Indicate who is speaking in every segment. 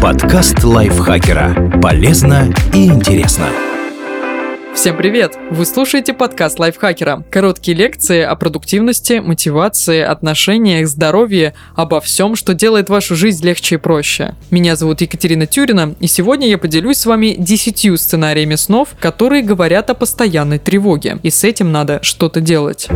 Speaker 1: Подкаст лайфхакера. Полезно и интересно.
Speaker 2: Всем привет! Вы слушаете подкаст лайфхакера. Короткие лекции о продуктивности, мотивации, отношениях, здоровье, обо всем, что делает вашу жизнь легче и проще. Меня зовут Екатерина Тюрина, и сегодня я поделюсь с вами 10 сценариями снов, которые говорят о постоянной тревоге. И с этим надо что-то делать.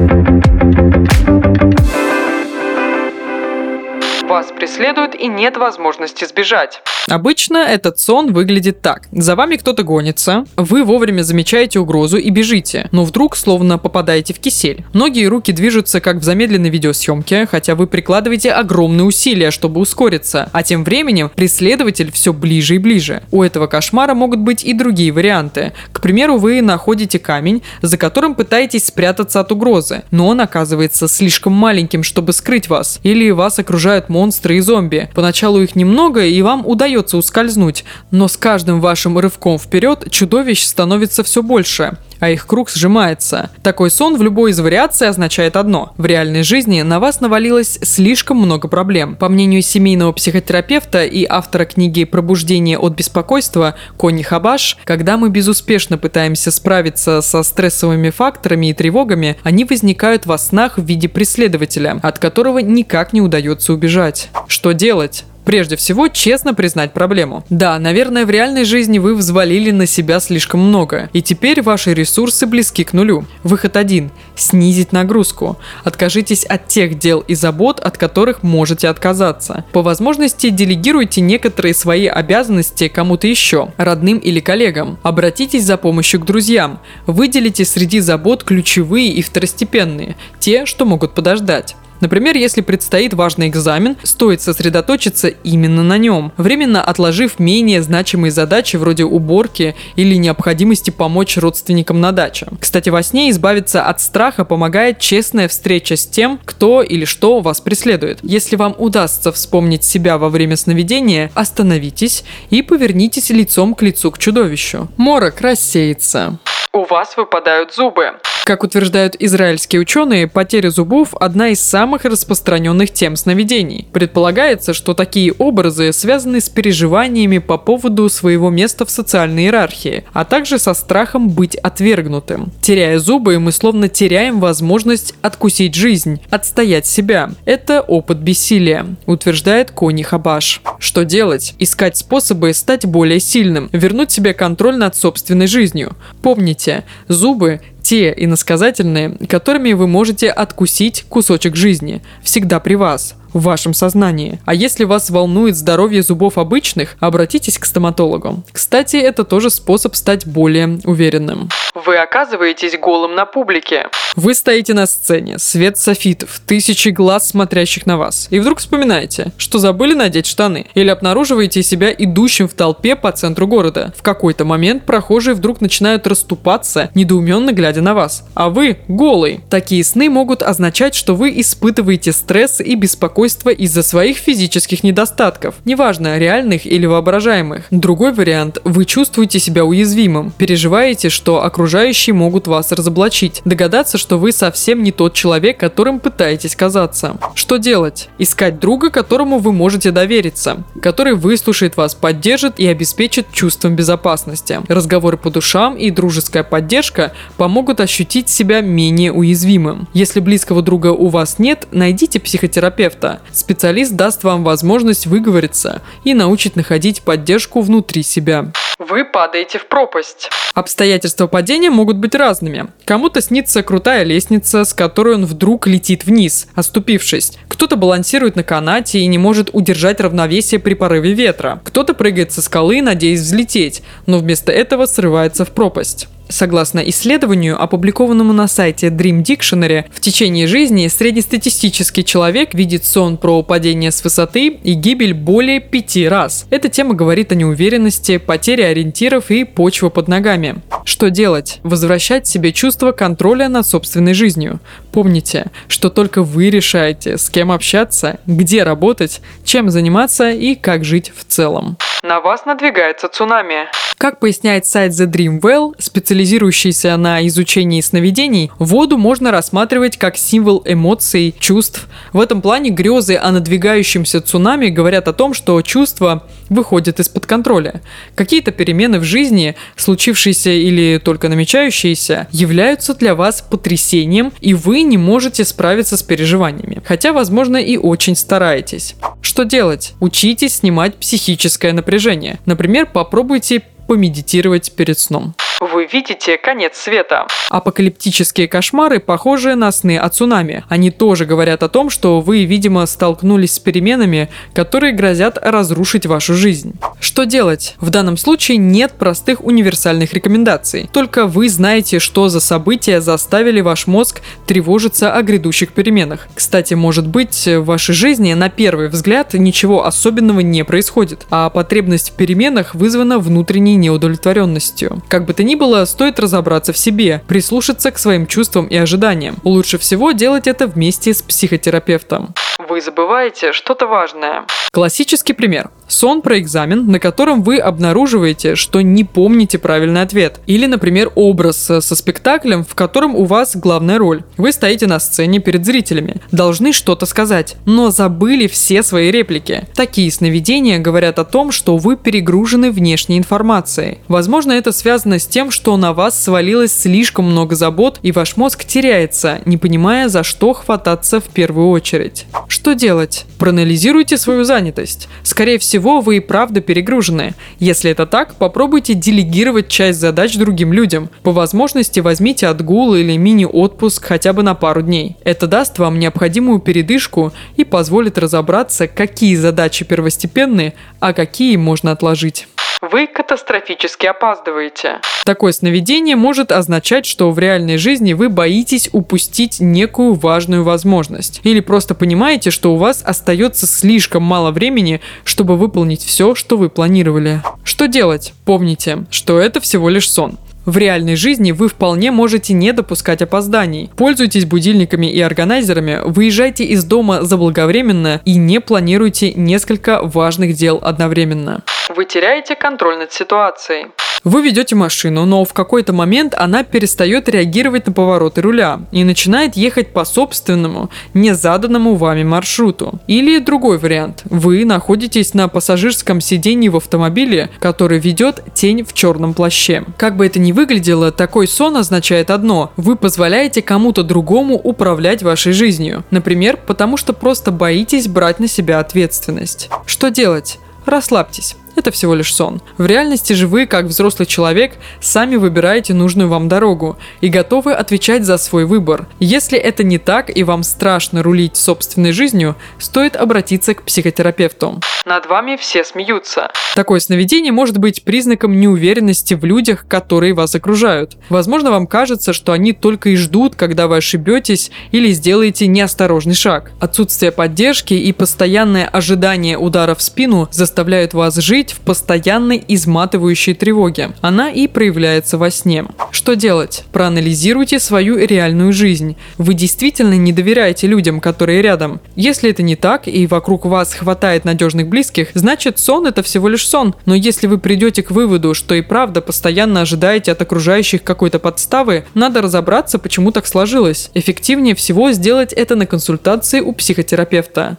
Speaker 2: Вас преследуют и нет возможности сбежать. Обычно этот сон выглядит так. За вами кто-то гонится, вы вовремя замечаете угрозу и бежите, но вдруг словно попадаете в кисель. Ноги и руки движутся как в замедленной видеосъемке, хотя вы прикладываете огромные усилия, чтобы ускориться, а тем временем преследователь все ближе и ближе. У этого кошмара могут быть и другие варианты. К примеру, вы находите камень, за которым пытаетесь спрятаться от угрозы, но он оказывается слишком маленьким, чтобы скрыть вас, или вас окружают монстры и зомби. Поначалу их немного, и вам удается ускользнуть, но с каждым вашим рывком вперед чудовищ становится все больше а их круг сжимается. Такой сон в любой из вариаций означает одно. В реальной жизни на вас навалилось слишком много проблем. По мнению семейного психотерапевта и автора книги «Пробуждение от беспокойства» Кони Хабаш, когда мы безуспешно пытаемся справиться со стрессовыми факторами и тревогами, они возникают во снах в виде преследователя, от которого никак не удается убежать. Что делать? Прежде всего, честно признать проблему. Да, наверное, в реальной жизни вы взвалили на себя слишком много, и теперь ваши ресурсы близки к нулю. Выход один – снизить нагрузку. Откажитесь от тех дел и забот, от которых можете отказаться. По возможности делегируйте некоторые свои обязанности кому-то еще, родным или коллегам. Обратитесь за помощью к друзьям. Выделите среди забот ключевые и второстепенные, те, что могут подождать. Например, если предстоит важный экзамен, стоит сосредоточиться именно на нем, временно отложив менее значимые задачи вроде уборки или необходимости помочь родственникам на даче. Кстати, во сне избавиться от страха помогает честная встреча с тем, кто или что вас преследует. Если вам удастся вспомнить себя во время сновидения, остановитесь и повернитесь лицом к лицу к чудовищу. Морок рассеется. У вас выпадают зубы. Как утверждают израильские ученые, потеря зубов – одна из самых распространенных тем сновидений. Предполагается, что такие образы связаны с переживаниями по поводу своего места в социальной иерархии, а также со страхом быть отвергнутым. Теряя зубы, мы словно теряем возможность откусить жизнь, отстоять себя. Это опыт бессилия, утверждает Кони Хабаш. Что делать? Искать способы стать более сильным, вернуть себе контроль над собственной жизнью. Помните, зубы те иносказательные, которыми вы можете откусить кусочек жизни, всегда при вас – в вашем сознании. А если вас волнует здоровье зубов обычных, обратитесь к стоматологу. Кстати, это тоже способ стать более уверенным. Вы оказываетесь голым на публике. Вы стоите на сцене, свет софитов, тысячи глаз, смотрящих на вас. И вдруг вспоминаете, что забыли надеть штаны. Или обнаруживаете себя идущим в толпе по центру города. В какой-то момент прохожие вдруг начинают расступаться, недоуменно глядя на вас. А вы голый. Такие сны могут означать, что вы испытываете стресс и беспокойство из-за своих физических недостатков, неважно, реальных или воображаемых. Другой вариант – вы чувствуете себя уязвимым, переживаете, что окружающие могут вас разоблачить, догадаться, что вы совсем не тот человек, которым пытаетесь казаться. Что делать? Искать друга, которому вы можете довериться, который выслушает вас, поддержит и обеспечит чувством безопасности. Разговоры по душам и дружеская поддержка помогут ощутить себя менее уязвимым. Если близкого друга у вас нет, найдите психотерапевта, Специалист даст вам возможность выговориться и научит находить поддержку внутри себя. Вы падаете в пропасть. Обстоятельства падения могут быть разными. Кому-то снится крутая лестница, с которой он вдруг летит вниз, оступившись. Кто-то балансирует на канате и не может удержать равновесие при порыве ветра. Кто-то прыгает со скалы, надеясь взлететь, но вместо этого срывается в пропасть. Согласно исследованию, опубликованному на сайте Dream Dictionary, в течение жизни среднестатистический человек видит сон про падение с высоты и гибель более пяти раз. Эта тема говорит о неуверенности, потере ориентиров и почвы под ногами. Что делать? Возвращать себе чувство контроля над собственной жизнью. Помните, что только вы решаете, с кем общаться, где работать, чем заниматься и как жить в целом. На вас надвигается цунами. Как поясняет сайт The Dream Well, специализирующийся на изучении сновидений, воду можно рассматривать как символ эмоций, чувств. В этом плане грезы о надвигающемся цунами говорят о том, что чувства выходят из-под контроля. Какие-то перемены в жизни, случившиеся или только намечающиеся, являются для вас потрясением, и вы не можете справиться с переживаниями. Хотя, возможно, и очень стараетесь. Что делать? Учитесь снимать психическое напряжение. Например, попробуйте помедитировать перед сном. Вы видите конец света. Апокалиптические кошмары похожи на сны о цунами. Они тоже говорят о том, что вы, видимо, столкнулись с переменами, которые грозят разрушить вашу жизнь. Что делать? В данном случае нет простых универсальных рекомендаций. Только вы знаете, что за события заставили ваш мозг тревожиться о грядущих переменах. Кстати, может быть, в вашей жизни на первый взгляд ничего особенного не происходит, а потребность в переменах вызвана внутренней неудовлетворенностью. Как бы то ни было, стоит разобраться в себе, прислушаться к своим чувствам и ожиданиям. Лучше всего делать это вместе с психотерапевтом. Вы забываете что-то важное. Классический пример. Сон про экзамен, на котором вы обнаруживаете, что не помните правильный ответ. Или, например, образ со спектаклем, в котором у вас главная роль. Вы стоите на сцене перед зрителями, должны что-то сказать, но забыли все свои реплики. Такие сновидения говорят о том, что вы перегружены внешней информацией. Возможно, это связано с тем, что на вас свалилось слишком много забот, и ваш мозг теряется, не понимая, за что хвататься в первую очередь. Что делать? Проанализируйте свою занятость. Скорее всего, вы и правда перегружены. Если это так, попробуйте делегировать часть задач другим людям. По возможности возьмите отгул или мини-отпуск хотя бы на пару дней. Это даст вам необходимую передышку и позволит разобраться, какие задачи первостепенные, а какие можно отложить вы катастрофически опаздываете. Такое сновидение может означать, что в реальной жизни вы боитесь упустить некую важную возможность. Или просто понимаете, что у вас остается слишком мало времени, чтобы выполнить все, что вы планировали. Что делать? Помните, что это всего лишь сон. В реальной жизни вы вполне можете не допускать опозданий. Пользуйтесь будильниками и органайзерами, выезжайте из дома заблаговременно и не планируйте несколько важных дел одновременно. Вы теряете контроль над ситуацией. Вы ведете машину, но в какой-то момент она перестает реагировать на повороты руля и начинает ехать по собственному, не заданному вами маршруту. Или другой вариант. Вы находитесь на пассажирском сидении в автомобиле, который ведет тень в черном плаще. Как бы это ни выглядело, такой сон означает одно. Вы позволяете кому-то другому управлять вашей жизнью. Например, потому что просто боитесь брать на себя ответственность. Что делать? Расслабьтесь. Это всего лишь сон. В реальности же вы, как взрослый человек, сами выбираете нужную вам дорогу и готовы отвечать за свой выбор. Если это не так и вам страшно рулить собственной жизнью, стоит обратиться к психотерапевту. Над вами все смеются. Такое сновидение может быть признаком неуверенности в людях, которые вас окружают. Возможно, вам кажется, что они только и ждут, когда вы ошибетесь или сделаете неосторожный шаг. Отсутствие поддержки и постоянное ожидание удара в спину заставляют вас жить жить в постоянной изматывающей тревоге. Она и проявляется во сне. Что делать? Проанализируйте свою реальную жизнь. Вы действительно не доверяете людям, которые рядом. Если это не так и вокруг вас хватает надежных близких, значит сон это всего лишь сон. Но если вы придете к выводу, что и правда постоянно ожидаете от окружающих какой-то подставы, надо разобраться, почему так сложилось. Эффективнее всего сделать это на консультации у психотерапевта.